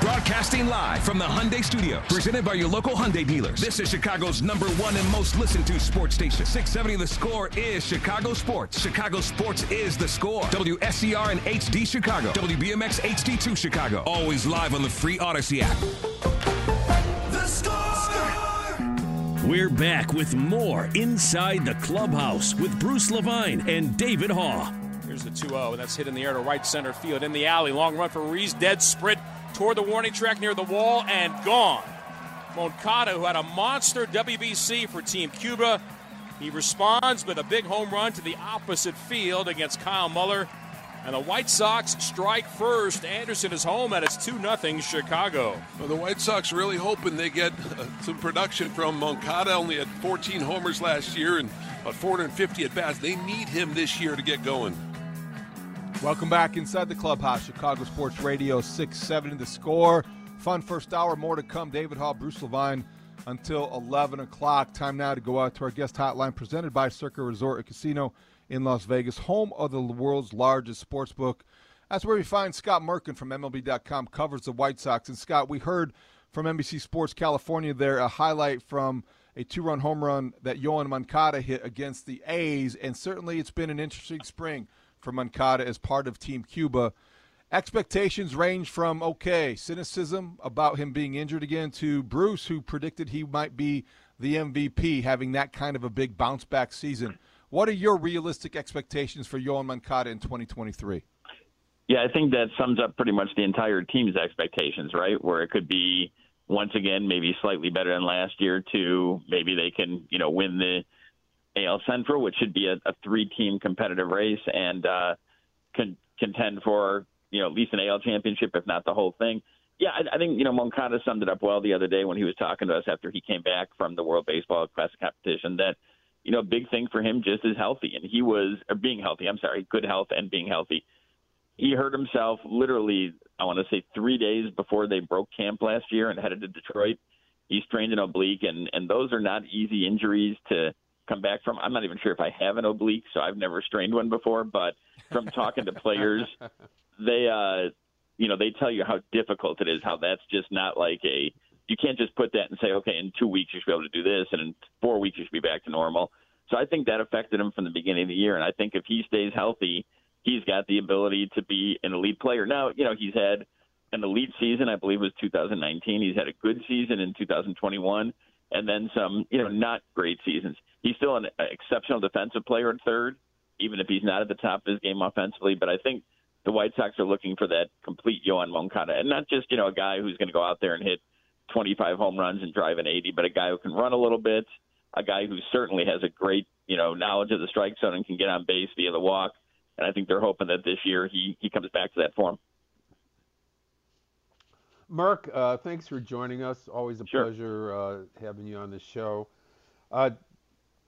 Broadcasting live from the Hyundai Studios, presented by your local Hyundai dealers. This is Chicago's number one and most listened to sports station. 670 The Score is Chicago Sports. Chicago Sports is The Score. WSCR and HD Chicago. WBMX HD2 Chicago. Always live on the free Audacy app. The Score! We're back with more Inside the Clubhouse with Bruce Levine and David Haugh. Here's the 2 0, and that's hit in the air to right center field in the alley. Long run for Reese, dead sprint toward the warning track near the wall and gone. Moncada, who had a monster WBC for Team Cuba, he responds with a big home run to the opposite field against Kyle Muller. And the White Sox strike first. Anderson is home and it's 2 0 Chicago. Well, the White Sox really hoping they get uh, some production from Moncada. Only had 14 homers last year and about 450 at bats. They need him this year to get going. Welcome back inside the clubhouse. Chicago Sports Radio 670 the score. Fun first hour, more to come. David Haugh, Bruce Levine until 11 o'clock. Time now to go out to our guest hotline presented by Circa Resort and Casino in Las Vegas, home of the world's largest sports book. That's where we find Scott Merkin from MLB.com, covers the White Sox. And Scott, we heard from NBC Sports California there a highlight from a two run home run that Yoan Moncada hit against the A's. And certainly it's been an interesting spring for Moncada as part of Team Cuba. Expectations range from okay, cynicism about him being injured again to Bruce, who predicted he might be the MVP, having that kind of a big bounce back season. What are your realistic expectations for Yoan Moncada in 2023? Yeah, I think that sums up pretty much the entire team's expectations, right? Where it could be once again maybe slightly better than last year, to maybe they can you know win the AL Central, which should be a, a three-team competitive race, and uh, con- contend for you know at least an AL championship, if not the whole thing. Yeah, I, I think you know Moncada summed it up well the other day when he was talking to us after he came back from the World Baseball Classic competition. That you know, big thing for him just is healthy, and he was or being healthy. I'm sorry, good health and being healthy. He hurt himself literally, I want to say, three days before they broke camp last year and headed to Detroit. He strained an oblique, and and those are not easy injuries to come back from. I'm not even sure if I have an oblique, so I've never strained one before. But from talking to players, they, uh, you know, they tell you how difficult it is. How that's just not like a. You can't just put that and say, okay, in two weeks you should be able to do this, and in four weeks you should be back to normal. So I think that affected him from the beginning of the year, and I think if he stays healthy, he's got the ability to be an elite player. Now, you know, he's had an elite season, I believe it was 2019. He's had a good season in 2021 and then some, you know, not great seasons. He's still an exceptional defensive player at third, even if he's not at the top of his game offensively. But I think the White Sox are looking for that complete Yoan Moncada, and not just you know a guy who's going to go out there and hit 25 home runs and drive an 80, but a guy who can run a little bit, a guy who certainly has a great you know knowledge of the strike zone and can get on base via the walk. And I think they're hoping that this year he he comes back to that form. Mark, uh, thanks for joining us. Always a Sure. pleasure uh, having you on the show. Uh,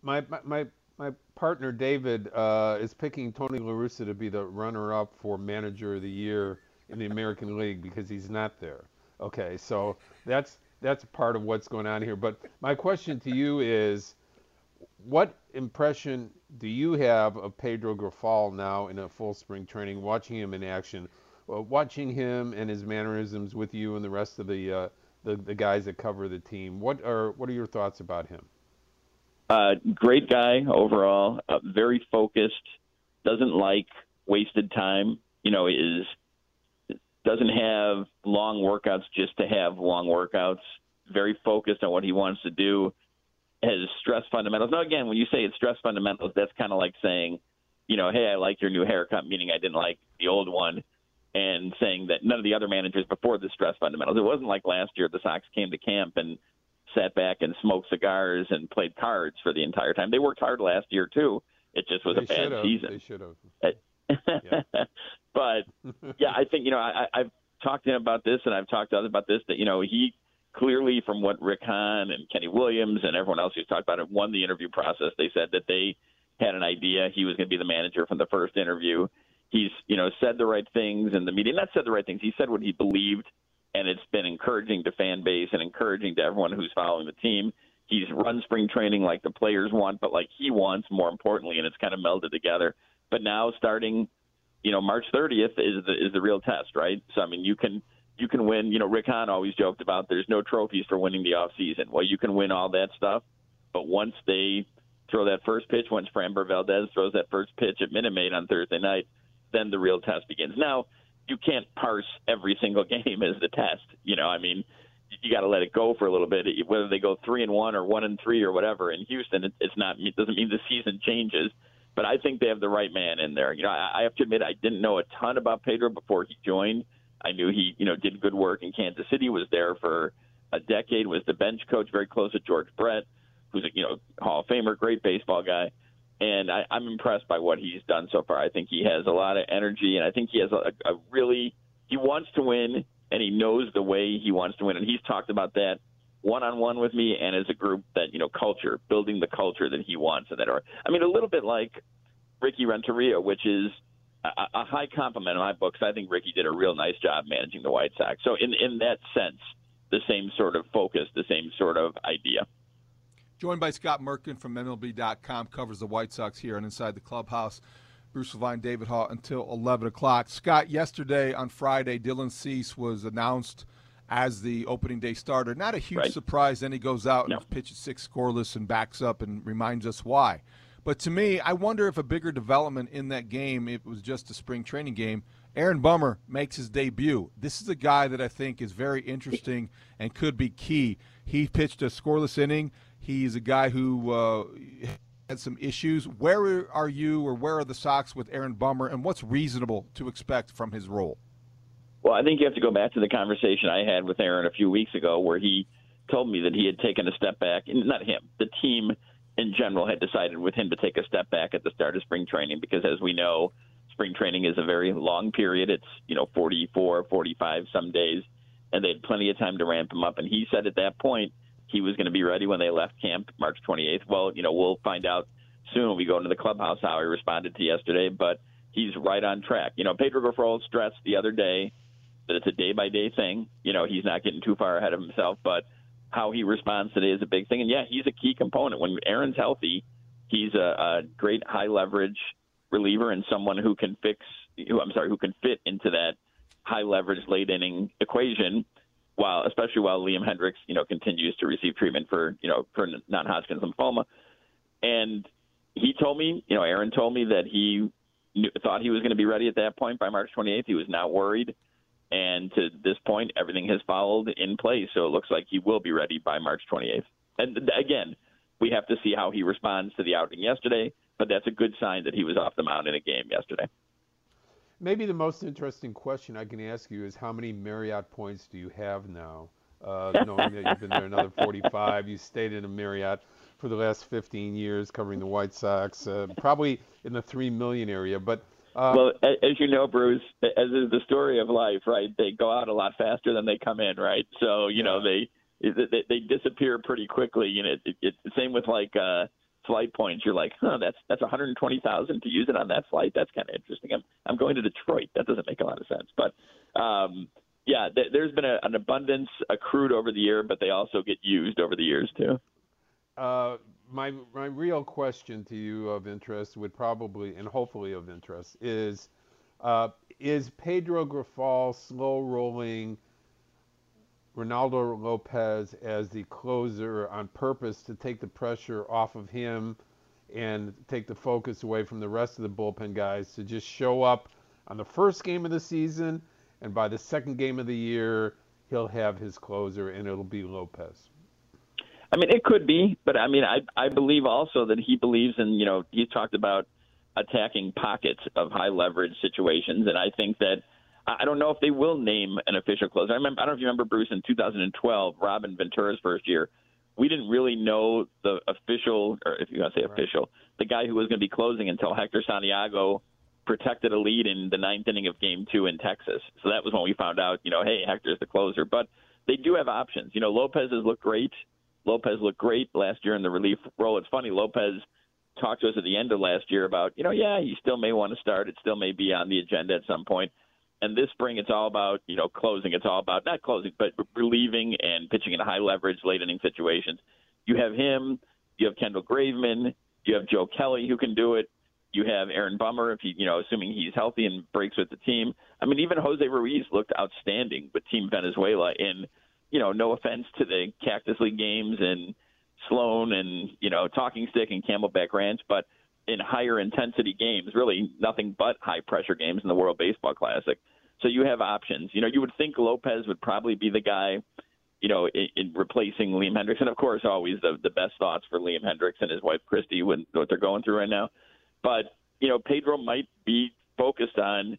my, my my partner David uh, is picking Tony La Russa to be the runner-up for Manager of the Year in the American League because he's not there. Okay, so that's that's part of what's going on here. But my question to you is, what impression do you have of Pedro Grifol now in a full spring training, watching him in action, uh, watching him and his mannerisms with you and the rest of the, uh, the the guys that cover the team? What are what are your thoughts about him? Uh, great guy overall, uh, very focused, doesn't like wasted time. You know, is doesn't have long workouts just to have long workouts. Very focused on what he wants to do. Has stress fundamentals. Now, again, when you say it's stress fundamentals, that's kind of like saying, you know, hey, I like your new haircut, meaning I didn't like the old one, and saying that none of the other managers before the stress fundamentals. It wasn't like last year the Sox came to camp and sat back and smoked cigars and played cards for the entire time. They worked hard last year too. It just was they a bad should've. season. They should have. Uh, but yeah, I think you know I, I've talked to him about this, and I've talked to others about this. That you know he clearly, from what Rick Hahn and Kenny Williams and everyone else who's talked about it, won the interview process. They said that they had an idea he was going to be the manager from the first interview. He's you know said the right things in the media. Not said the right things. He said what he believed, and it's been encouraging to fan base and encouraging to everyone who's following the team. He's run spring training like the players want, but like he wants more importantly, and it's kind of melded together. But now starting, you know, March 30th is the is the real test, right? So I mean, you can you can win. You know, Rick Hahn always joked about there's no trophies for winning the off season. Well, you can win all that stuff, but once they throw that first pitch, once Framber Valdez throws that first pitch at Minute Maid on Thursday night, then the real test begins. Now, you can't parse every single game as the test. You know, I mean, you got to let it go for a little bit. Whether they go three and one or one and three or whatever in Houston, it, it's not. It doesn't mean the season changes. But I think they have the right man in there. You know, I have to admit I didn't know a ton about Pedro before he joined. I knew he, you know, did good work in Kansas City. Was there for a decade. Was the bench coach, very close to George Brett, who's a you know Hall of Famer, great baseball guy. And I, I'm impressed by what he's done so far. I think he has a lot of energy, and I think he has a, a really he wants to win, and he knows the way he wants to win. And he's talked about that one on one with me and as a group that you know culture, building the culture that he wants, and that are I mean a little bit like Ricky Renteria, which is a, a high compliment in my books. I think Ricky did a real nice job managing the White Sox. So in in that sense, the same sort of focus, the same sort of idea. Joined by Scott Merkin from MLB.com, covers the White Sox here and inside the clubhouse. Bruce Levine, David Haugh until 11 o'clock. Scott, yesterday on Friday, Dylan Cease was announced as the opening day starter. Not a huge Right. surprise. Then he goes out No. and pitches six scoreless and backs up and reminds us why. But to me, I wonder if a bigger development in that game, it was just a spring training game. Aaron Bummer makes his debut. This is a guy that I think is very interesting and could be key. He pitched a scoreless inning. He's a guy who uh, had some issues. Where are you, or where are the Sox with Aaron Bummer, and what's reasonable to expect from his role? Well, I think you have to go back to the conversation I had with Aaron a few weeks ago, where he told me that he had taken a step back. Not him, the team in general had decided with him to take a step back at the start of spring training because, as we know, spring training is a very long period. It's you know 44, 45 some days, and they had plenty of time to ramp him up. And he said at that point he was going to be ready when they left camp March 28th. Well, you know we'll find out soon when we go into the clubhouse how he responded to yesterday, but he's right on track. You know, Pedro Grifol stressed the other day that it's a day by day thing. You know, he's not getting too far ahead of himself, but how he responds today is a big thing. And yeah, he's a key component. When Aaron's healthy, he's a, a great high leverage reliever and someone who can fix, who I'm sorry, who can fit into that high leverage late inning equation. While, especially while Liam Hendriks, you know, continues to receive treatment for, you know, for non-Hodgkin's lymphoma, and he told me, you know, Aaron told me that he knew, thought he was going to be ready at that point by March 28th. He was not worried. And to this point, everything has followed in place. So it looks like he will be ready by March 28th. And again, we have to see how he responds to the outing yesterday, but that's a good sign that he was off the mound in a game yesterday. Maybe the most interesting question I can ask you is how many Marriott points do you have now? Uh, knowing that you've been there another 45, you stayed in a Marriott for the last 15 years covering the White Sox, uh, probably in the 3 million area. But uh, Well, as you know, Bruce, as is the story of life, right? They go out a lot faster than they come in, right? So you know they they, they disappear pretty quickly. You know, it, it's the same with like uh, flight points. You're like, huh, that's that's 120,000 to use it on that flight. That's kind of interesting. I'm I'm going to Detroit. That doesn't make a lot of sense, but um, yeah, th- there's been a, an abundance accrued over the year, but they also get used over the years too. Uh, my my real question to you of interest would probably and hopefully of interest is uh, is Pedro Grifol slow rolling Reynaldo Lopez as the closer on purpose to take the pressure off of him and take the focus away from the rest of the bullpen guys to just show up on the first game of the season, and by the second game of the year, he'll have his closer, and it'll be Lopez. I mean, it could be, but I mean, I I believe also that he believes in you know he talked about attacking pockets of high leverage situations, and I think that I don't know if they will name an official closer. I remember I don't know if you remember Bruce in 2012, Robin Ventura's first year. We didn't really know the official, or if you want to say official, the guy who was going to be closing until Hector Santiago protected a lead in the ninth inning of Game Two in Texas. So that was when we found out, you know, hey, Hector's the closer. But they do have options. You know, Lopez has looked great. Lopez looked great last year in the relief role. It's funny, Lopez talked to us at the end of last year about, you know, yeah, he still may want to start. It still may be on the agenda at some point. And this spring, it's all about, you know, closing. It's all about not closing, but relieving and pitching in high leverage late inning situations. You have him. You have Kendall Graveman. You have Joe Kelly who can do it. You have Aaron Bummer, if he, you know, assuming he's healthy and breaks with the team. I mean, even Jose Ruiz looked outstanding with Team Venezuela in, you know, no offense to the Cactus League games and Sloan and you know Talking Stick and Camelback Ranch, but in higher intensity games, really nothing but high pressure games in the World Baseball Classic. So you have options. You know, you would think Lopez would probably be the guy, you know, in, in replacing Liam Hendriks, and of course, always the the best thoughts for Liam Hendriks and his wife Christy when what they're going through right now. But you know, Pedro might be focused on.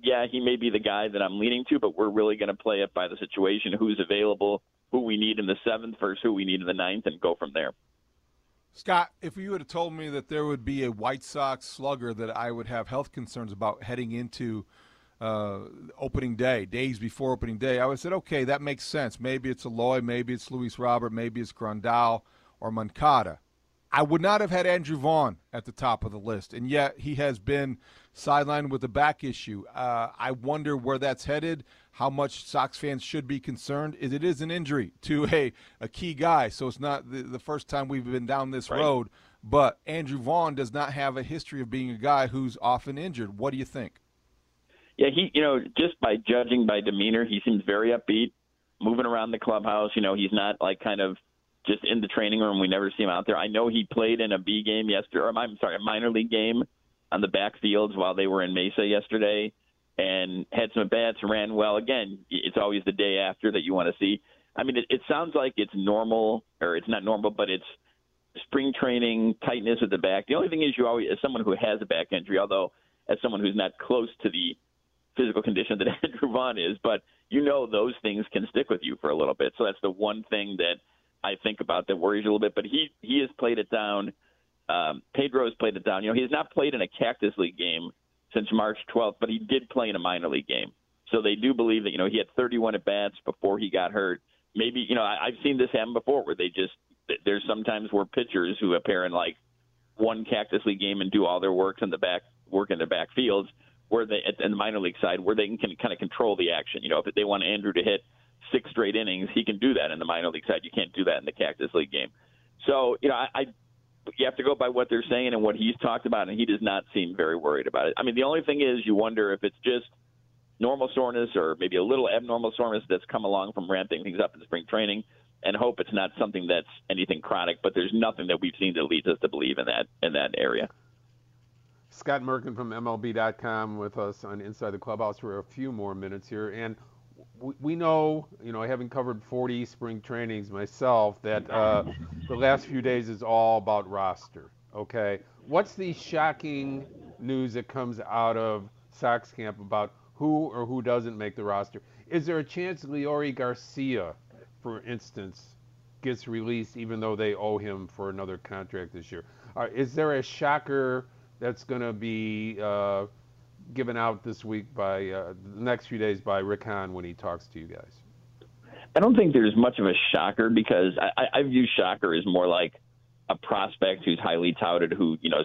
Yeah, he may be the guy that I'm leaning to, but we're really going to play it by the situation, who's available, who we need in the seventh versus who we need in the ninth, and go from there. Scott, if you would have told me that there would be a White Sox slugger that I would have health concerns about heading into uh, opening day, days before opening day, I would have said, okay, that makes sense. Maybe it's Eloy, maybe it's Luis Robert, maybe it's Grandal or Moncada. I would not have had Andrew Vaughn at the top of the list, and yet he has been sidelined with a back issue. Uh, I wonder where that's headed how much Sox fans should be concerned is it is an injury to a, a key guy. So it's not the, the first time we've been down this right. road. But Andrew Vaughn does not have a history of being a guy who's often injured. What do you think? Yeah, he, you know, just by judging by demeanor, he seems very upbeat, moving around the clubhouse. You know, he's not like kind of just in the training room. We never see him out there. I know he played in a B game yesterday, or I'm sorry, a minor league game on the backfields while they were in Mesa yesterday and had some bats, ran well. Again, it's always the day after that you want to see. I mean, it, it sounds like it's normal, or it's not normal, but it's spring training, tightness at the back. The only thing is, you always, as someone who has a back injury, although as someone who's not close to the physical condition that Andrew Vaughn is, but you know those things can stick with you for a little bit. So that's the one thing that I think about that worries a little bit. But he he has played it down. Um, Pedro has played it down. You know, he has not played in a Cactus League game since March 12th, but he did play in a minor league game. So they do believe that, you know, he had 31 at bats before he got hurt. Maybe, you know, I, I've seen this happen before where they just, there's sometimes where pitchers who appear in like one Cactus League game and do all their works in the back, work in their backfields, where they, in the minor league side, where they can kind of control the action. You know, if they want Andrew to hit six straight innings, he can do that in the minor league side. You can't do that in the Cactus League game. So, you know, I, I you have to go by what they're saying and what he's talked about, and he does not seem very worried about it. I mean, the only thing is you wonder if it's just normal soreness or maybe a little abnormal soreness that's come along from ramping things up in spring training, and hope it's not something that's anything chronic. But there's nothing that we've seen that leads us to believe in that in that area. Scott Merkin from MLB.com with us on Inside the Clubhouse for a few more minutes here, and we know, you know, having covered 40 spring trainings myself, that uh, the last few days is all about roster. Okay, what's the shocking news that comes out of Sox camp about who or who doesn't make the roster? Is there a chance Leury Garcia, for instance, gets released even though they owe him for another contract this year? Uh, is there a shocker that's going to be uh, given out this week by uh, the next few days by Rick Hahn when he talks to you guys? I don't think there's much of a shocker because I, I view shocker as more like a prospect who's highly touted, who you know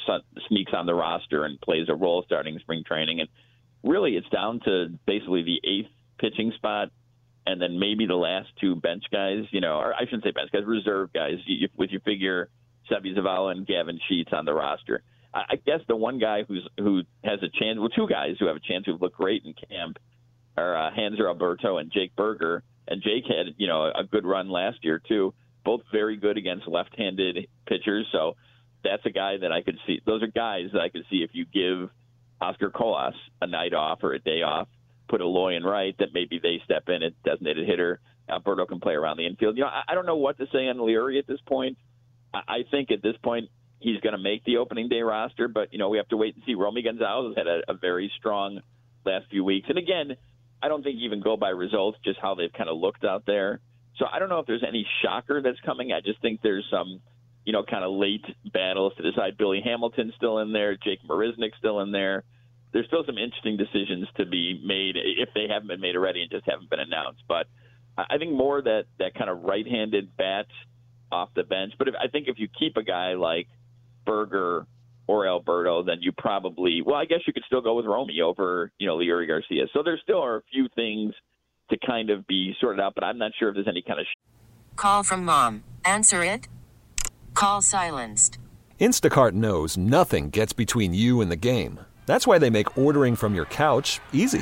sneaks on the roster and plays a role starting spring training, and really it's down to basically the eighth pitching spot, and then maybe the last two bench guys, you know, or I shouldn't say bench guys, reserve guys, with your figure Seby Zavala and Gavin Sheets on the roster. I guess the one guy who's who has a chance, well, two guys who have a chance who look great in camp are uh, Hanser Alberto and Jake Burger. and Jake had you know a good run last year too. Both very good against left-handed pitchers, so that's a guy that I could see. Those are guys that I could see if you give Oscar Colas a night off or a day off, put Eloy in right, that maybe they step in at designated hitter. Alberto can play around the infield. You know, I, I don't know what to say on Leury at this point. I think at this point he's going to make the opening day roster, but you know we have to wait and see. Romy Gonzalez has had a, a very strong last few weeks, and again, I don't think even go by results, just how they've kind of looked out there. So I don't know if there's any shocker that's coming. I just think there's some, you know, kind of late battles to decide. Billy Hamilton's still in there, Jake Marisnick's still in there. There's still some interesting decisions to be made if they haven't been made already and just haven't been announced. But I think more that that kind of right-handed bat off the bench. But if, I think if you keep a guy like Burger or Alberto, then you probably well, I guess you could still go with Romy over you know Leury Garcia. So there still are a few things to kind of be sorted out, but I'm not sure if there's any kind of. Sh- Call from mom. Answer it. Call silenced. Instacart knows nothing gets between you and the game. That's why they make ordering from your couch easy.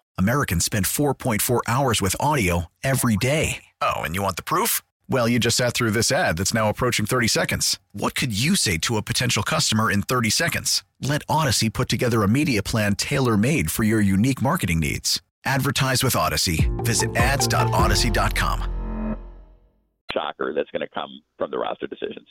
Americans spend 4.4 hours with audio every day. Oh, and you want the proof? Well, you just sat through this ad that's now approaching 30 seconds. What could you say to a potential customer in 30 seconds? Let Audacy put together a media plan tailor made for your unique marketing needs. Advertise with Audacy. Visit ads.audacy.com. Shocker that's going to come from the roster decisions.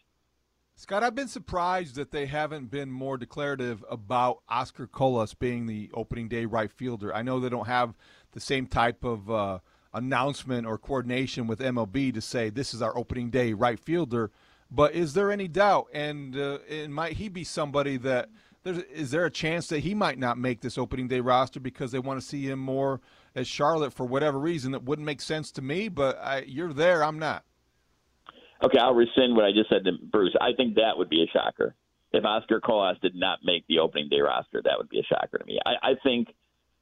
Scott, I've been surprised that they haven't been more declarative about Oscar Colas being the opening day right fielder. I know they don't have the same type of uh, announcement or coordination with MLB to say this is our opening day right fielder, but is there any doubt? And, uh, and might he be somebody that is there a chance that he might not make this opening day roster because they want to see him more as Charlotte for whatever reason that wouldn't make sense to me? But I, you're there, I'm not. Okay, I'll rescind what I just said to Bruce. I think that would be a shocker. If Oscar Colas did not make the opening day roster, that would be a shocker to me. I, I think,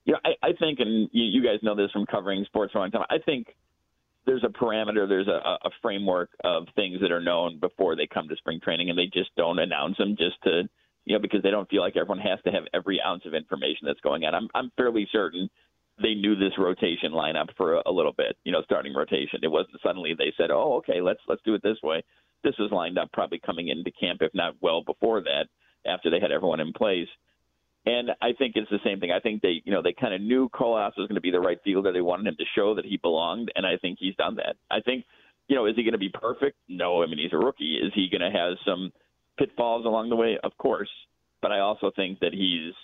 you know, I, I think, and you, you guys know this from covering sports for a long time. I think there's a parameter, there's a, a framework of things that are known before they come to spring training, and they just don't announce them just to, you know, because they don't feel like everyone has to have every ounce of information that's going on. I'm, I'm fairly certain they knew this rotation lineup for a, a little bit, you know, starting rotation. It wasn't suddenly they said, "Oh, okay, let's let's do it this way." This was lined up probably coming into camp, if not well before that, after they had everyone in place. And I think it's the same thing. I think they, you know, they kind of knew Colas was going to be the right fielder. They wanted him to show that he belonged, and I think he's done that. I think, you know, is he going to be perfect? No. I mean, he's a rookie. Is he going to have some pitfalls along the way? Of course. But I also think that he's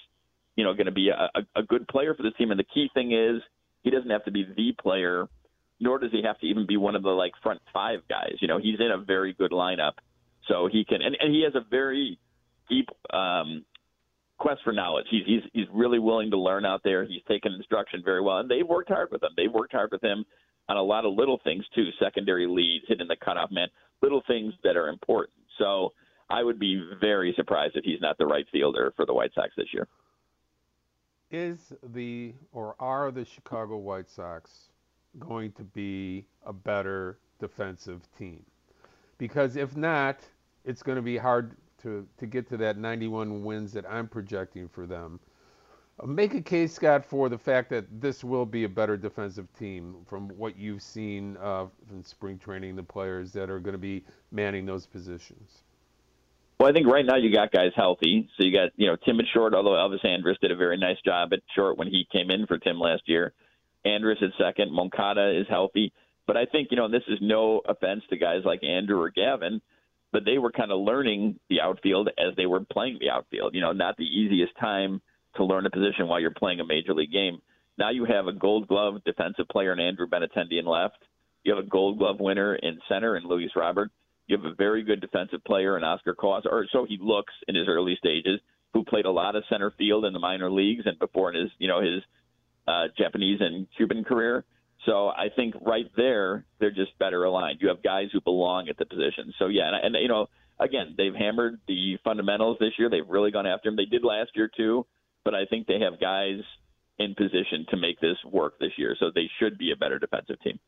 you know, going to be a, a, good player for this team. And the key thing is he doesn't have to be the player, nor does he have to even be one of the like front five guys. You know, he's in a very good lineup, so he can, and, and he has a very deep um, quest for knowledge. He's he's he's really willing to learn out there. He's taken instruction very well, and they've worked hard with him. They've worked hard with him on a lot of little things too, secondary leads, hitting the cutoff man, little things that are important. So I would be very surprised if he's not the right fielder for the White Sox this year is the or are the Chicago White Sox going to be a better defensive team? Because if not, it's going to be hard to, to get to that 91 wins that I'm projecting for them. Uh, make a case, Scott, for the fact that this will be a better defensive team from what you've seen uh, in spring training, the players that are going to be manning those positions. Well, I think right now you got guys healthy. So you got, you know, Tim at short, although Elvis Andrus did a very nice job at short when he came in for Tim last year. Andrus at second. Moncada is healthy. But I think, you know, this is no offense to guys like Andrew or Gavin, but they were kind of learning the outfield as they were playing the outfield. You know, not the easiest time to learn a position while you're playing a major league game. Now you have a gold glove defensive player in Andrew Benintendi in left. You have a gold glove winner in center in Luis Robert. You have a very good defensive player in Oscar Colas, or so he looks in his early stages, who played a lot of center field in the minor leagues and before in his, you know, his uh, Japanese and Cuban career. So I think right there, they're just better aligned. You have guys who belong at the position. So yeah, and, and you know, again, they've hammered the fundamentals this year. They've really gone after them. They did last year too, but I think they have guys in position to make this work this year. So they should be a better defensive team.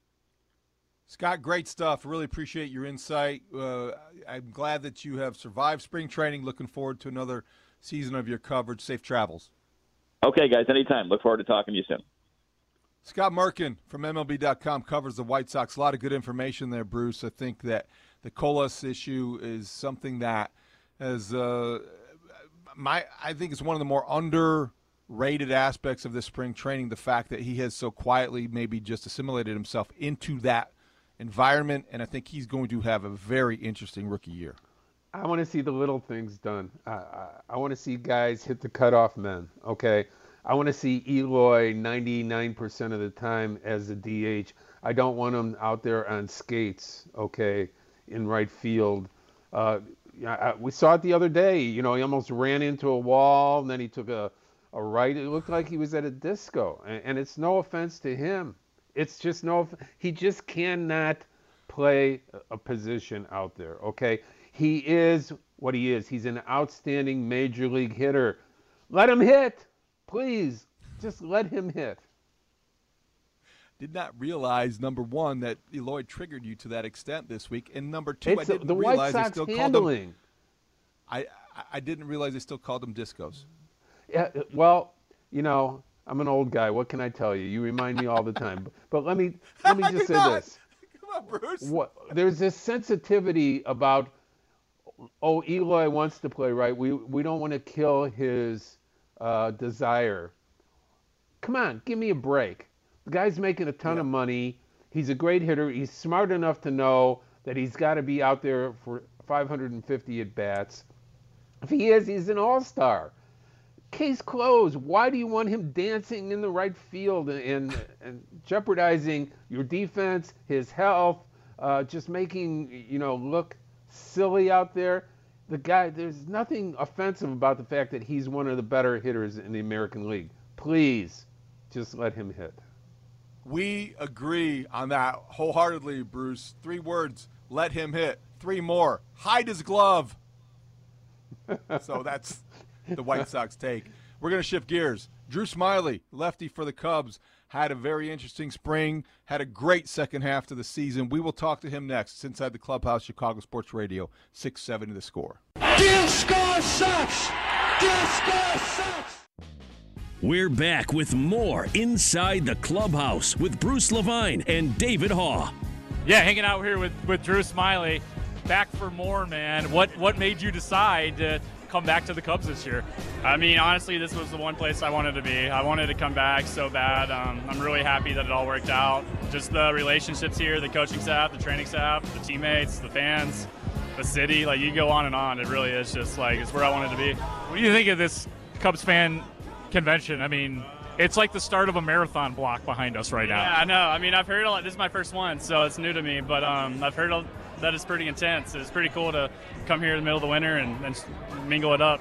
Scott, great stuff. Really appreciate your insight. Uh, I'm glad that you have survived spring training. Looking forward to another season of your coverage. Safe travels. Okay, guys, anytime. Look forward to talking to you soon. Scott Merkin from MLB.com covers the White Sox. A lot of good information there, Bruce. I think that the Colas issue is something that has uh, my I think it's one of the more underrated aspects of this spring training. The fact that he has so quietly maybe just assimilated himself into that environment, and I think he's going to have a very interesting rookie year. I want to see the little things done. I, I, I want to see guys hit the cutoff men. Okay, I want to see Eloy 99% of the time as a DH. I don't want him out there on skates. Okay, in right field. Uh, I, we saw it the other day. You know, he almost ran into a wall, and then he took a, a right. It looked like he was at a disco, and, and it's no offense to him. It's just no. He just cannot play a position out there. Okay, he is what he is. He's an outstanding major league hitter. Let him hit, please. Just let him hit. Did not realize number one that Eloy triggered you to that extent this week, and number two, it's I didn't the realize White Sox they still handling. called them. I I didn't realize they still called them discos. Yeah, well, you know, I'm an old guy. What can I tell you? You remind me all the time. But let me let me just say this. Come on, Bruce. What, there's this sensitivity about oh Eloy wants to play right. We we don't want to kill his uh, desire. Come on, give me a break. The guy's making a ton of money. He's a great hitter. He's smart enough to know that he's got to be out there for 550 at bats. If he is, he's an all-star. Case closed. Why do you want him dancing in the right field and, and, and jeopardizing your defense, his health, uh, just making you know look silly out there? The guy, there's nothing offensive about the fact that he's one of the better hitters in the American League. Please, just let him hit. We agree on that wholeheartedly, Bruce. Three words: let him hit. Three more: hide his glove. so that's the White Sox take. We're going to shift gears. Drew Smyly, lefty for the Cubs, had a very interesting spring, had a great second half to the season. We will talk to him next. It's Inside the Clubhouse, Chicago Sports Radio, 670 the score. Disco sucks! Disco sucks! We're back with more Inside the Clubhouse with Bruce Levine and David Haugh. Yeah, hanging out here with, with Drew Smiley. Back for more, man. What what made you decide to come back to the Cubs this year? I mean, honestly, this was the one place I wanted to be. I wanted to come back so bad. Um, I'm really happy that it all worked out. Just the relationships here, the coaching staff, the training staff, the teammates, the fans, the city. Like, you go on and on. It really is just like, it's where I wanted to be. What do you think of this Cubs fan convention? I mean, it's like the start of a marathon block behind us right Yeah, now. Yeah, I know. I mean, I've heard a lot. This is my first one, so it's new to me. But um, I've heard a- that it's pretty intense. It's pretty cool to come here in the middle of the winter and, and mingle it up.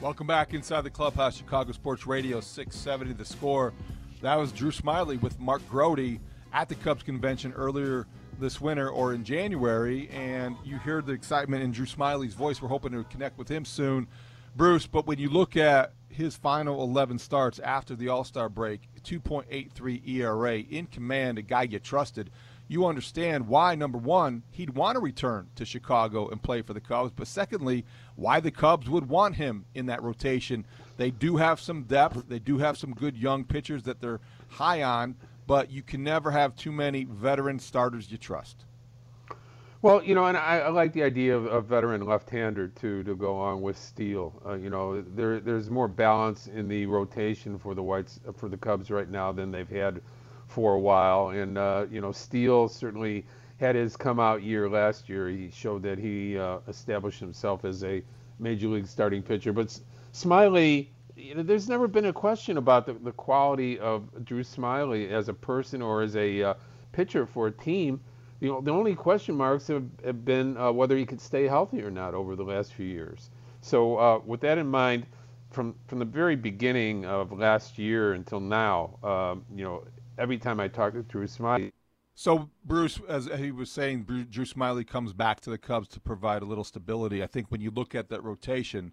Welcome back inside the clubhouse, Chicago Sports Radio 670 the score. That was Drew Smyly with Mark Grote at the Cubs convention earlier this winter or in January, and you hear the excitement in Drew Smyly's voice. We're hoping to connect with him soon, Bruce. But when you look at his final 11 starts after the All Star break, 2.83 ERA, in command, a guy you trusted you understand why, number one, he'd want to return to Chicago and play for the Cubs, but secondly, why the Cubs would want him in that rotation. They do have some depth, they do have some good young pitchers that they're high on, but you can never have too many veteran starters you trust. Well, you know, and I, I like the idea of a veteran left-hander too to go on with Steele. Uh, you know, there there's more balance in the rotation for the Whites for the Cubs right now than they've had for a while. And uh, you know, Steele certainly had his come out year last year. He showed that he uh, established himself as a major league starting pitcher. But Smyly, you know, there's never been a question about the, the quality of Drew Smyly as a person or as a uh, pitcher for a team. You know, the only question marks have, have been uh, whether he could stay healthy or not over the last few years. So uh, with that in mind, from from the very beginning of last year until now, um, you know, every time I talk to Drew Smyly. So Bruce, as he was saying, Drew Smyly comes back to the Cubs to provide a little stability. I think when you look at that rotation,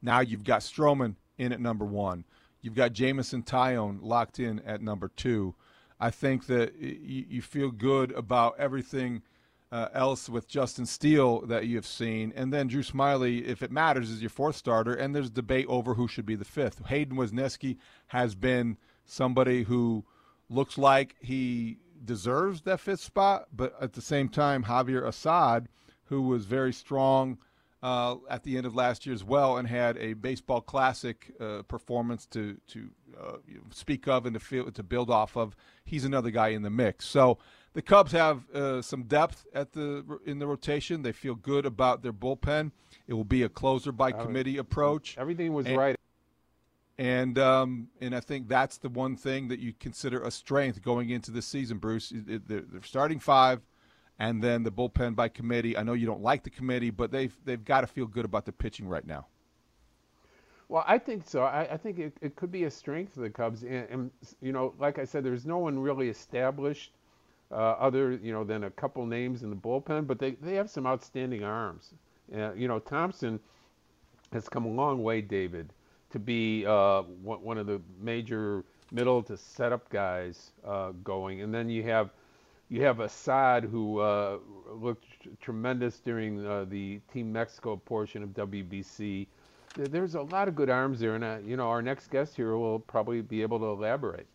now you've got Stroman in at number one, you've got Jameson Taillon locked in at number two. I think that you, feel good about everything uh, else with Justin Steele that you've seen, and then Drew Smyly, if it matters, is your fourth starter. And there's debate over who should be the fifth. Hayden Wesneski has been somebody who looks like he deserves that fifth spot, but at the same time, Javier Assad, who was very strong uh, at the end of last year as well, and had a baseball classic uh, performance to to uh, speak of and to feel to build off of. He's another guy in the mix. So the Cubs have uh, some depth at the in the rotation. They feel good about their bullpen. It will be a closer by committee approach. Everything was and, right. And um, and I think that's the one thing that you consider a strength going into the season, Bruce. They're, they're starting five, and then the bullpen by committee. I know you don't like the committee, but they've they've got to feel good about the pitching right now. Well, I think so. I, I think it, it could be a strength for the Cubs, and, and you know, like I said, there's no one really established uh, other you know than a couple names in the bullpen, but they they have some outstanding arms. Uh, you know, Thompson has come a long way, David to be uh, one of the major middle to setup guys uh, going, and then you have you have Assad who uh, looked tremendous during uh, the Team Mexico portion of WBC. There's a lot of good arms there, and uh, you know our next guest here will probably be able to elaborate.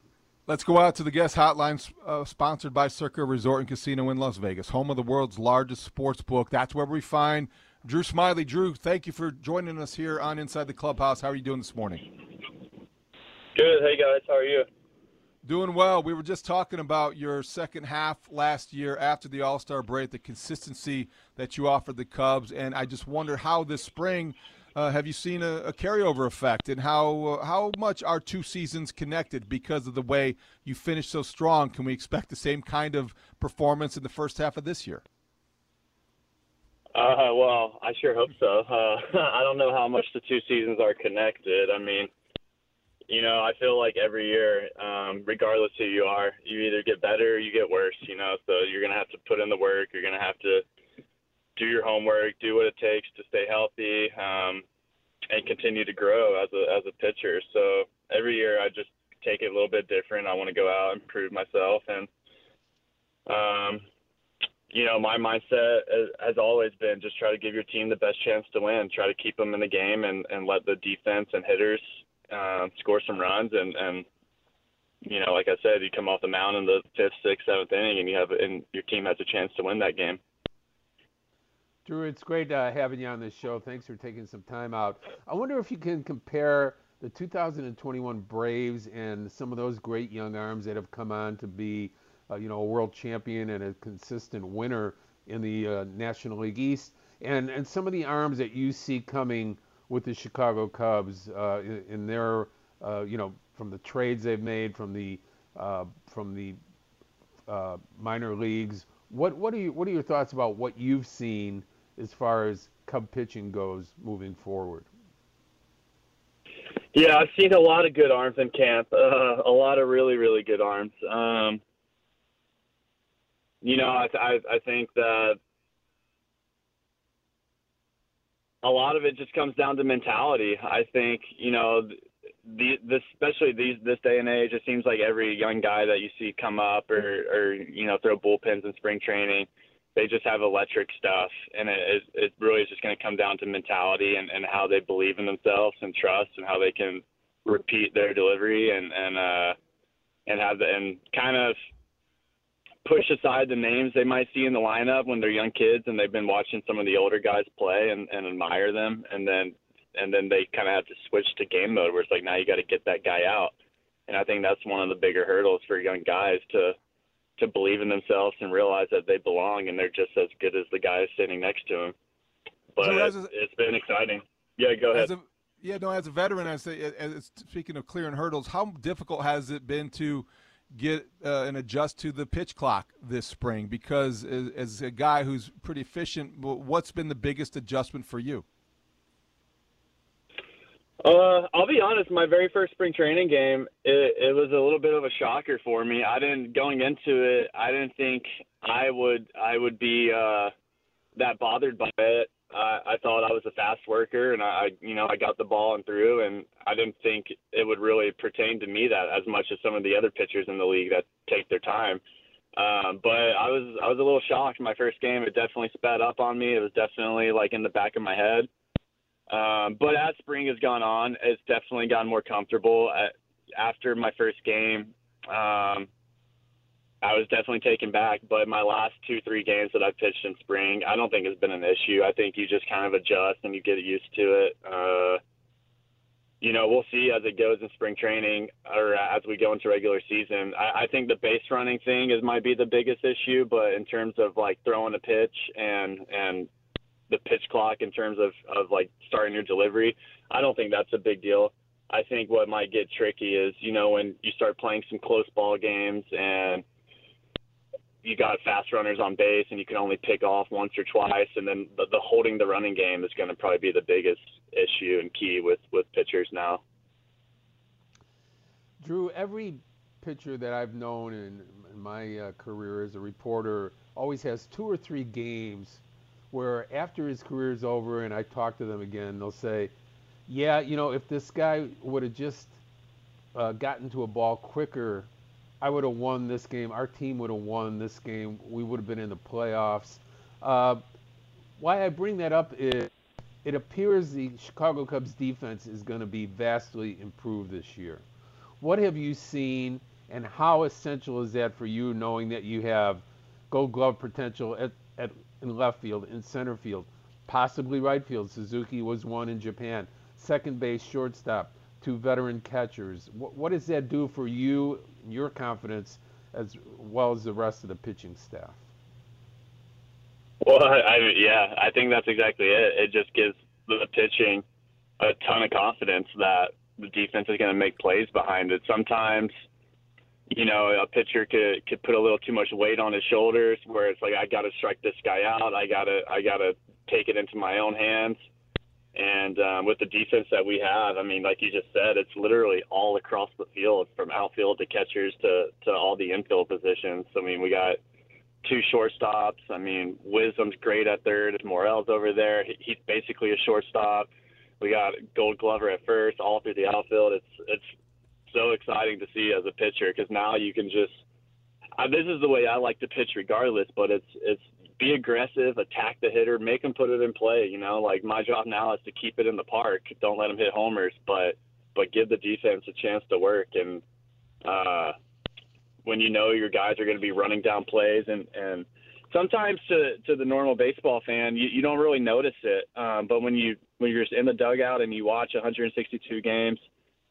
Let's go out to the guest hotline uh, sponsored by Circa Resort and Casino in Las Vegas, home of the world's largest sports book. That's where we find Drew Smyly. Drew, thank you for joining us here on Inside the Clubhouse. How are you doing this morning? Good. Hey, guys. How are you? Doing well. We were just talking about your second half last year after the All Star break, the consistency that you offered the Cubs, and I just wonder how this spring uh, have you seen a, a, carryover effect, and how uh, how much are two seasons connected because of the way you finished so strong? Can we expect the same kind of performance in the first half of this year? Uh, well, I sure hope so. Uh, I don't know how much the two seasons are connected. I mean, you know, I feel like every year, um, regardless who you are, you either get better or you get worse. You know, so you're gonna have to put in the work. You're gonna have to do your homework, do what it takes to stay healthy, um, and continue to grow as a as a pitcher. So every year, I just take it a little bit different. I want to go out and prove myself, and um, you know, my mindset has always been just try to give your team the best chance to win, try to keep them in the game, and and let the defense and hitters uh, score some runs. And and you know, like I said, you come off the mound in the fifth, sixth, seventh inning, and you have and your team has a chance to win that game. Drew, it's great uh, having you on this show. Thanks for taking some time out. I wonder if you can compare the 2021 Braves and some of those great young arms that have come on to be uh, you know, a world champion and a consistent winner in the uh, National League East, and and some of the arms that you see coming with the Chicago Cubs uh, in, in, their, uh, you know, from the trades they've made, from the uh, from the uh, minor leagues. What what are you what are your thoughts about what you've seen as far as Cub pitching goes moving forward? Yeah, I've seen a lot of good arms in camp. Uh, a lot of really, really good arms. Um, you know, I, I, I think that a lot of it just comes down to mentality. I think, you know, the, this, especially these this day and age, it seems like every young guy that you see come up or, or you know throw bullpens in spring training, they just have electric stuff, and it it really is just going to come down to mentality and, and how they believe in themselves and trust and how they can repeat their delivery and and uh and have the and kind of push aside the names they might see in the lineup when they're young kids and they've been watching some of the older guys play and, and admire them and then and then they kind of have to switch to game mode where it's like now you got to get that guy out and I think that's one of the bigger hurdles for young guys to to believe in themselves and realize that they belong and they're just as good as the guys sitting next to them. But so a, it's been exciting. Yeah, go ahead. A, yeah, no, as a veteran, I say, as, speaking of clearing hurdles, how difficult has it been to get uh, and adjust to the pitch clock this spring? Because as, as, a guy who's pretty efficient, what's been the biggest adjustment for you? Uh, I'll be honest. My very first spring training game, it, it was a little bit of a shocker for me. I didn't going into it. I didn't think I would I would be uh, that bothered by it. I, I thought I was a fast worker, and I, you know, I got the ball and threw, and I didn't think it would really pertain to me that as much as some of the other pitchers in the league that take their time. Um, but I was I was a little shocked my first game. It definitely sped up on me. It was definitely like in the back of my head. Um, but as spring has gone on, it's definitely gotten more comfortable. After my first game, um, I was definitely taken back. But my last two, three games that I've pitched in spring, I don't think has been an issue. I think you just kind of adjust and you get used to it. Uh, you know, we'll see as it goes in spring training or as we go into regular season. I, I think the base running thing is might be the biggest issue, but in terms of like throwing a pitch and and the pitch clock in terms of of like starting your delivery, I don't think that's a big deal. I think what might get tricky is you know when you start playing some close ball games and you got fast runners on base and you can only pick off once or twice, and then the, the holding the running game is going to probably be the biggest issue and key with with pitchers now. Drew, every pitcher that I've known in, in my uh, career as a reporter always has two or three games where after his career is over and I talk to them again, they'll say, "Yeah, you know, if this guy would have just uh, gotten to a ball quicker, I would have won this game. Our team would have won this game. We would have been in the playoffs." Uh, why I bring that up is it appears the Chicago Cubs defense is going to be vastly improved this year. What have you seen, and how essential is that for you, knowing that you have Gold Glove potential at, at in left field, in center field, possibly right field. Suzuki was one in Japan. Second base, shortstop, two veteran catchers. What, what does that do for you, your confidence, as well as the rest of the pitching staff? Well, I, yeah, I think that's exactly it. It just gives the pitching a ton of confidence that the defense is going to make plays behind it. Sometimes – you know, a pitcher could could put a little too much weight on his shoulders, where it's like I got to strike this guy out. I gotta I gotta take it into my own hands. And um, with the defense that we have, I mean, like you just said, it's literally all across the field, from outfield to catchers to to all the infield positions. I mean, we got two shortstops. I mean, Wisdom's great at third. Morel's over there. He's basically a shortstop. We got Gold Glover at first, all through the outfield. It's it's so exciting to see as a pitcher because now you can just. Uh, this is the way I like to pitch, regardless. But it's it's be aggressive, attack the hitter, make him put it in play. You know, like my job now is to keep it in the park. Don't let him hit homers, but but give the defense a chance to work. And uh, when you know your guys are going to be running down plays, and and sometimes to to the normal baseball fan, you, you don't really notice it. Um, but when you when you're just in the dugout and you watch 162 games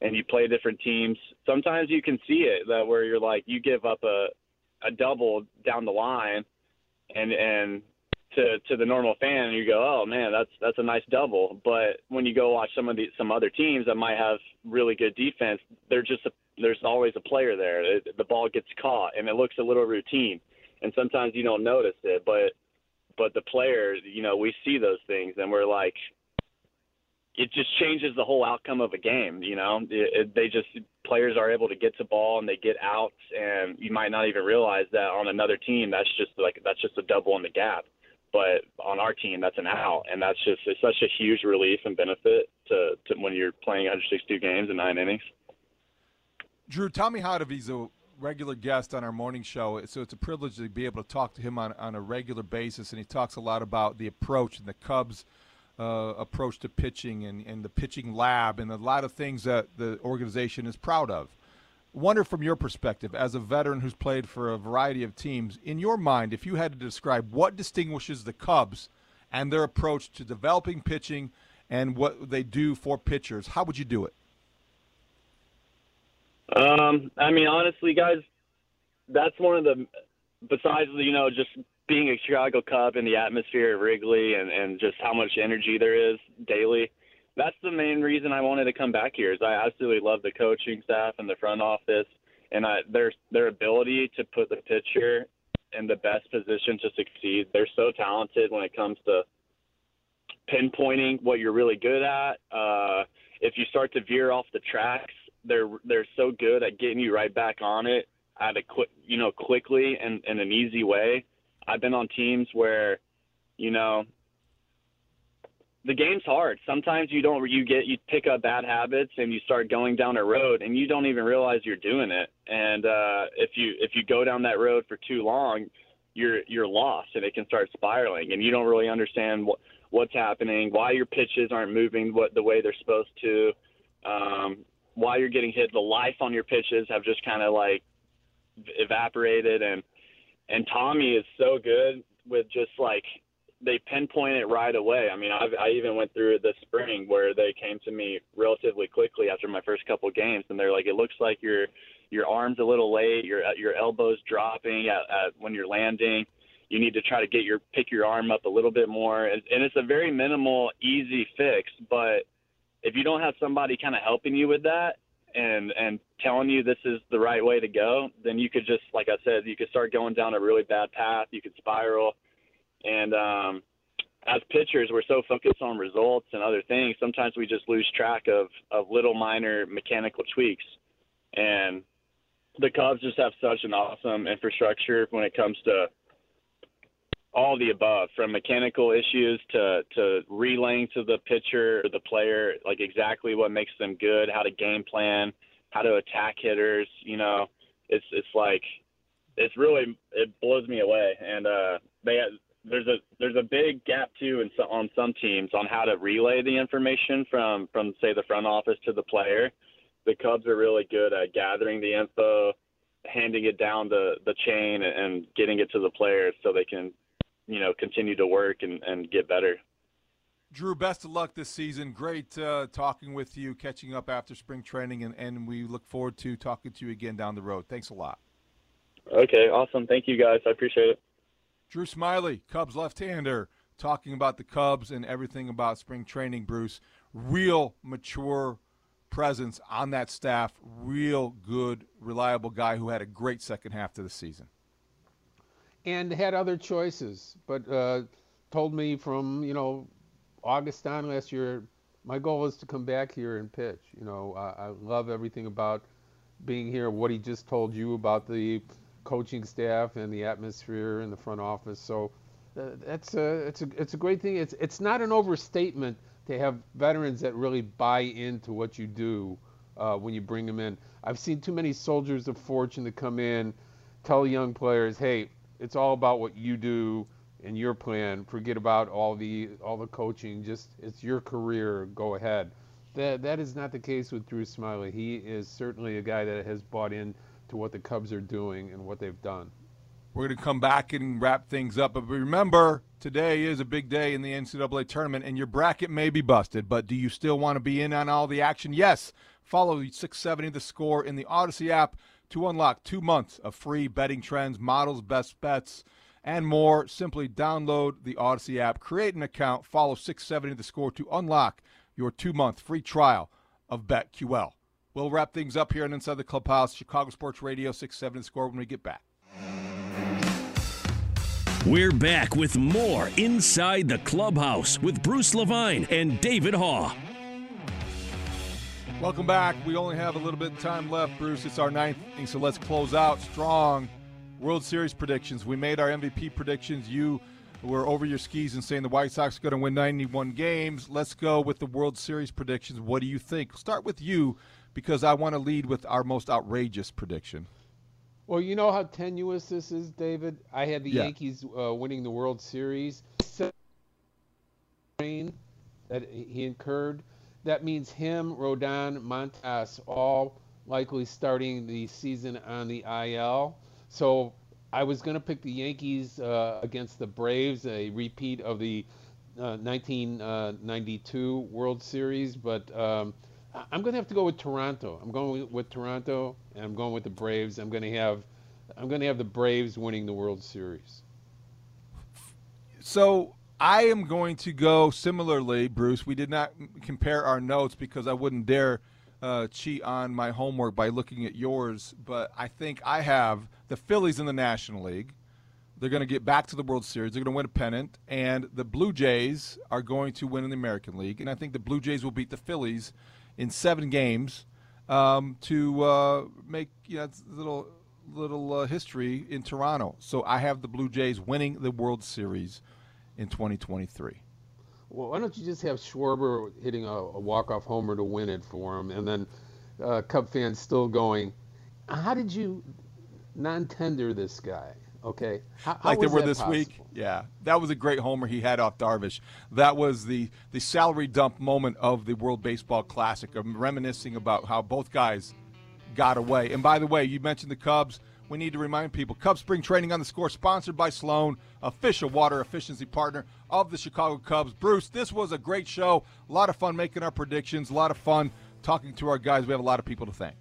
and you play different teams, sometimes you can see it that where you're like you give up a a double down the line, and and to to the normal fan, you go, oh man, that's that's a nice double. But when you go watch some of the some other teams that might have really good defense, they're just a, there's always a player there. It, the ball gets caught, and it looks a little routine, and sometimes you don't notice it, but but the player, you know, we see those things, and we're like, it just changes the whole outcome of a game. You know, it, it, they just players are able to get to ball and they get outs, and you might not even realize that on another team that's just like that's just a double in the gap. But on our team, that's an out, and that's just it's such a huge relief and benefit to, to when you're playing 162 games in nine innings. Drew, tell me how to he's a regular guest on our morning show, so it's a privilege to be able to talk to him on on a regular basis, and he talks a lot about the approach and the Cubs uh, approach to pitching and, and the pitching lab and a lot of things that the organization is proud of. Wonder from your perspective, as a veteran who's played for a variety of teams, in your mind, if you had to describe what distinguishes the Cubs and their approach to developing pitching and what they do for pitchers, how would you do it? Um, I mean, honestly, guys, that's one of the besides you know just being a Chicago Cub in the atmosphere of Wrigley and, and just how much energy there is daily, that's the main reason I wanted to come back here. Is I absolutely love the coaching staff and the front office, and I, their their ability to put the pitcher in the best position to succeed. They're so talented when it comes to pinpointing what you're really good at. Uh, if you start to veer off the tracks, they're they're so good at getting you right back on it at a quick, you know, quickly and in an easy way. I've been on teams where, you know, the game's hard. Sometimes you don't you get you pick up bad habits and you start going down a road and you don't even realize you're doing it. And uh if you if you go down that road for too long, you're you're lost and it can start spiraling and you don't really understand what what's happening, why your pitches aren't moving what the way they're supposed to, um why you're getting hit. The life on your pitches have just kind of like evaporated and and Tommy is so good with just like they pinpoint it right away. I mean, I've, I even went through it this spring where they came to me relatively quickly after my first couple games, and they're like, "It looks like your your arm's a little late, your your elbows dropping at, at when you're landing. You need to try to get your pick your arm up a little bit more." And, and it's a very minimal, easy fix, but if you don't have somebody kind of helping you with that and and telling you this is the right way to go, then you could just, like I said, you could start going down a really bad path. You could spiral and um, as pitchers, we're so focused on results and other things. Sometimes we just lose track of of little minor mechanical tweaks. And the Cubs just have such an awesome infrastructure when it comes to all the above, from mechanical issues to to relaying to the pitcher or the player, like exactly what makes them good, how to game plan, how to attack hitters. You know, it's it's like it's really it blows me away. And uh, they there's a there's a big gap too in some, on some teams on how to relay the information from from say the front office to the player. The Cubs are really good at gathering the info, handing it down the the chain, and getting it to the players so they can, you know, continue to work and, and get better. Drew, best of luck this season. Great uh, talking with you, catching up after spring training, and, and we look forward to talking to you again down the road. Thanks a lot. Okay, awesome. Thank you guys. I appreciate it. Drew Smyly, Cubs left-hander, talking about the Cubs and everything about spring training. Bruce, real mature presence on that staff, real good, reliable guy who had a great second half to the season. And had other choices, but uh, told me from you know August on last year, my goal is to come back here and pitch. You know, I, I love everything about being here. What he just told you about the coaching staff and the atmosphere in the front office. So uh, that's a it's a it's a great thing. It's it's not an overstatement to have veterans that really buy into what you do uh, when you bring them in. I've seen too many soldiers of fortune to come in, tell young players, "Hey, it's all about what you do and your plan. Forget about all the all the coaching. Just it's your career. Go ahead." That that is not the case with Drew Smyly. He is certainly a guy that has bought in to what the Cubs are doing and what they've done. We're going to come back and wrap things up. But remember, today is a big day in the NCAA tournament, and your bracket may be busted. But do you still want to be in on all the action? Yes. Follow 670 The Score in the Audacy app to unlock two months of free betting trends, models, best bets, and more. Simply download the Audacy app, create an account, follow 670 The Score to unlock your two month free trial of BetQL. We'll wrap things up here on Inside the Clubhouse, Chicago Sports Radio 670 The Score when we get back. We're back with more Inside the Clubhouse with Bruce Levine and David Haugh. Welcome back. We only have a little bit of time left, Bruce. It's our ninth inning, so let's close out strong. World Series predictions. We made our MVP predictions. You were over your skis and saying the White Sox are going to win 91 games. Let's go with the World Series predictions. What do you think? We'll start with you because I want to lead with our most outrageous prediction. Well, you know how tenuous this is, David. I had the Yeah. Yankees uh, winning the World Series. That he incurred. That means him, Rodon, Montas, all likely starting the season on the IL. So I was going to pick the Yankees uh, against the Braves, a repeat of the uh, 1992 World Series, but um, I'm going to have to go with Toronto. I'm going with, with Toronto, and I'm going with the Braves. I'm going to have, I'm going to have the Braves winning the World Series. So I am going to go similarly, Bruce. We did not compare our notes because I wouldn't dare uh, cheat on my homework by looking at yours. But I think I have the Phillies in the National League. They're going to get back to the World Series. They're going to win a pennant, and the Blue Jays are going to win in the American League. And I think the Blue Jays will beat the Phillies in seven games um, to uh, make you know little little uh, history in Toronto. So I have the Blue Jays winning the World Series in 2023. Well, why don't you just have Schwarber hitting a, a walk-off homer to win it for him, and then uh, Cub fans still going, "How did you non-tender this guy?" Okay, how, how like they were this possible? week. Yeah, that was a great homer he had off Darvish. That was the the salary dump moment of the World Baseball Classic. I'm reminiscing about how both guys got away. And by the way, you mentioned the Cubs. We need to remind people Cubs Spring Training on the Score, sponsored by Sloan, official water efficiency partner of the Chicago Cubs. Bruce, this was a great show. A lot of fun making our predictions. A lot of fun talking to our guys. We have a lot of people to thank.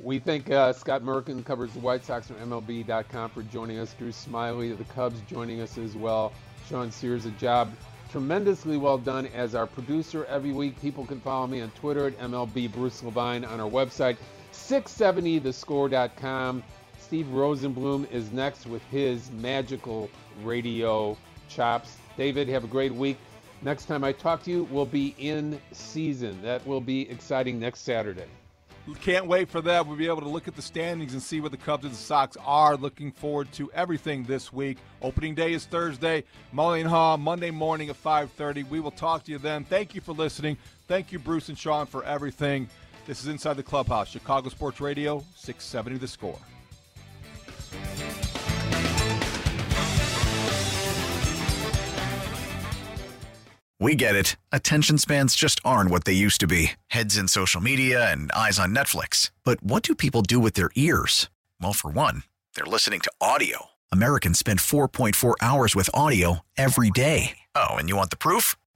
We thank uh, Scott Merkin, covers the White Sox from MLB.com, for joining us. Drew Smyly, of the Cubs, joining us as well. Sean Sears, a job tremendously well done as our producer every week. People can follow me on Twitter at MLB Bruce Levine on our website, 670thescore.com. Steve Rosenbloom is next with his magical radio chops. David, have a great week. Next time I talk to you, we'll be in season. That will be exciting next Saturday. Can't wait for that. We'll be able to look at the standings and see what the Cubs and the Sox are. Looking forward to everything this week. Opening day is Thursday. Mully and Haugh, Monday morning at 5.30. We will talk to you then. Thank you for listening. Thank you, Bruce and Sean, for everything. This is Inside the Clubhouse, Chicago Sports Radio, 670 The Score. We get it. Attention spans just aren't what they used to be heads in social media and eyes on Netflix. But what do people do with their ears? Well, for one, they're listening to audio. Americans spend 4.4 hours with audio every day. Oh, and you want the proof?